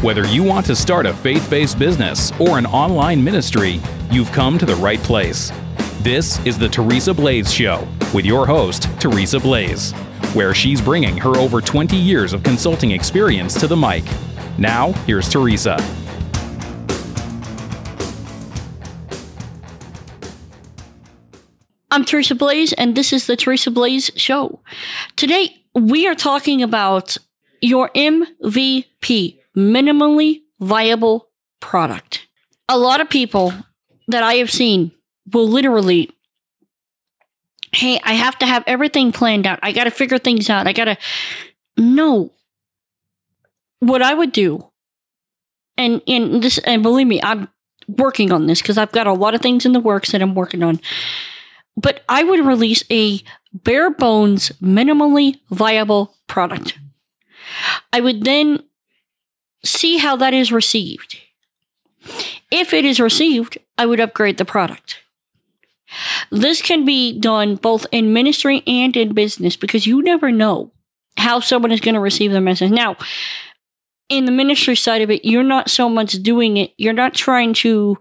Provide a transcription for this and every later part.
Whether you want to start a faith based business or an online ministry, you've come to the right place. This is the Teresa Blaze Show with your host, Teresa Blaze, where she's bringing her over 20 years of consulting experience to the mic. Now, here's Teresa. I'm Teresa Blaze, and this is the Teresa Blaze Show. Today, we are talking about your MVP, minimally viable product. A lot of people that I have seen will literally, hey, I have to have everything planned out. I got to figure things out. I got to. No. What I would do, and, and this, and believe me, I'm working on this because I've got a lot of things in the works that I'm working on but I would release a bare bones, minimally viable product. I would then see how that is received. If it is received, I would upgrade the product. This can be done both in ministry and in business because you never know how someone is going to receive the message. Now, in the ministry side of it, you're not so much doing it, you're not trying to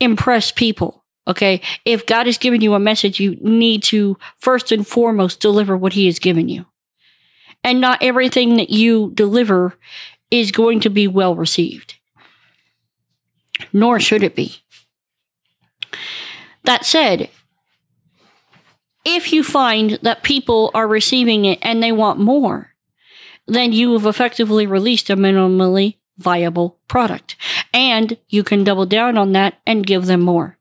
impress people Okay. If God has given you a message, you need to first and foremost deliver what he has given you. And not everything that you deliver is going to be well received. Nor should it be. That said, if you find that people are receiving it and they want more, then you have effectively released a minimally viable product. And you can double down on that and give them more.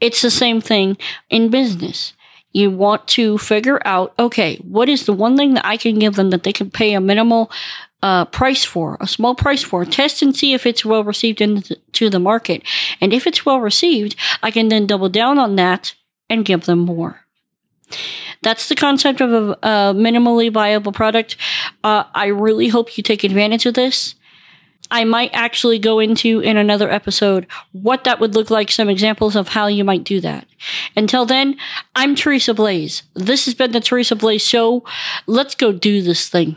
It's the same thing in business. You want to figure out, okay, what is the one thing that I can give them that they can pay a minimal uh, price for, a small price for, test and see if it's well received into the market. And if it's well received, I can then double down on that and give them more. That's the concept of a, a minimally viable product. Uh, I really hope you take advantage of this. I might actually go into in another episode what that would look like, some examples of how you might do that. Until then, I'm Teresa Blaze. This has been the Teresa Blaze Show. Let's go do this thing.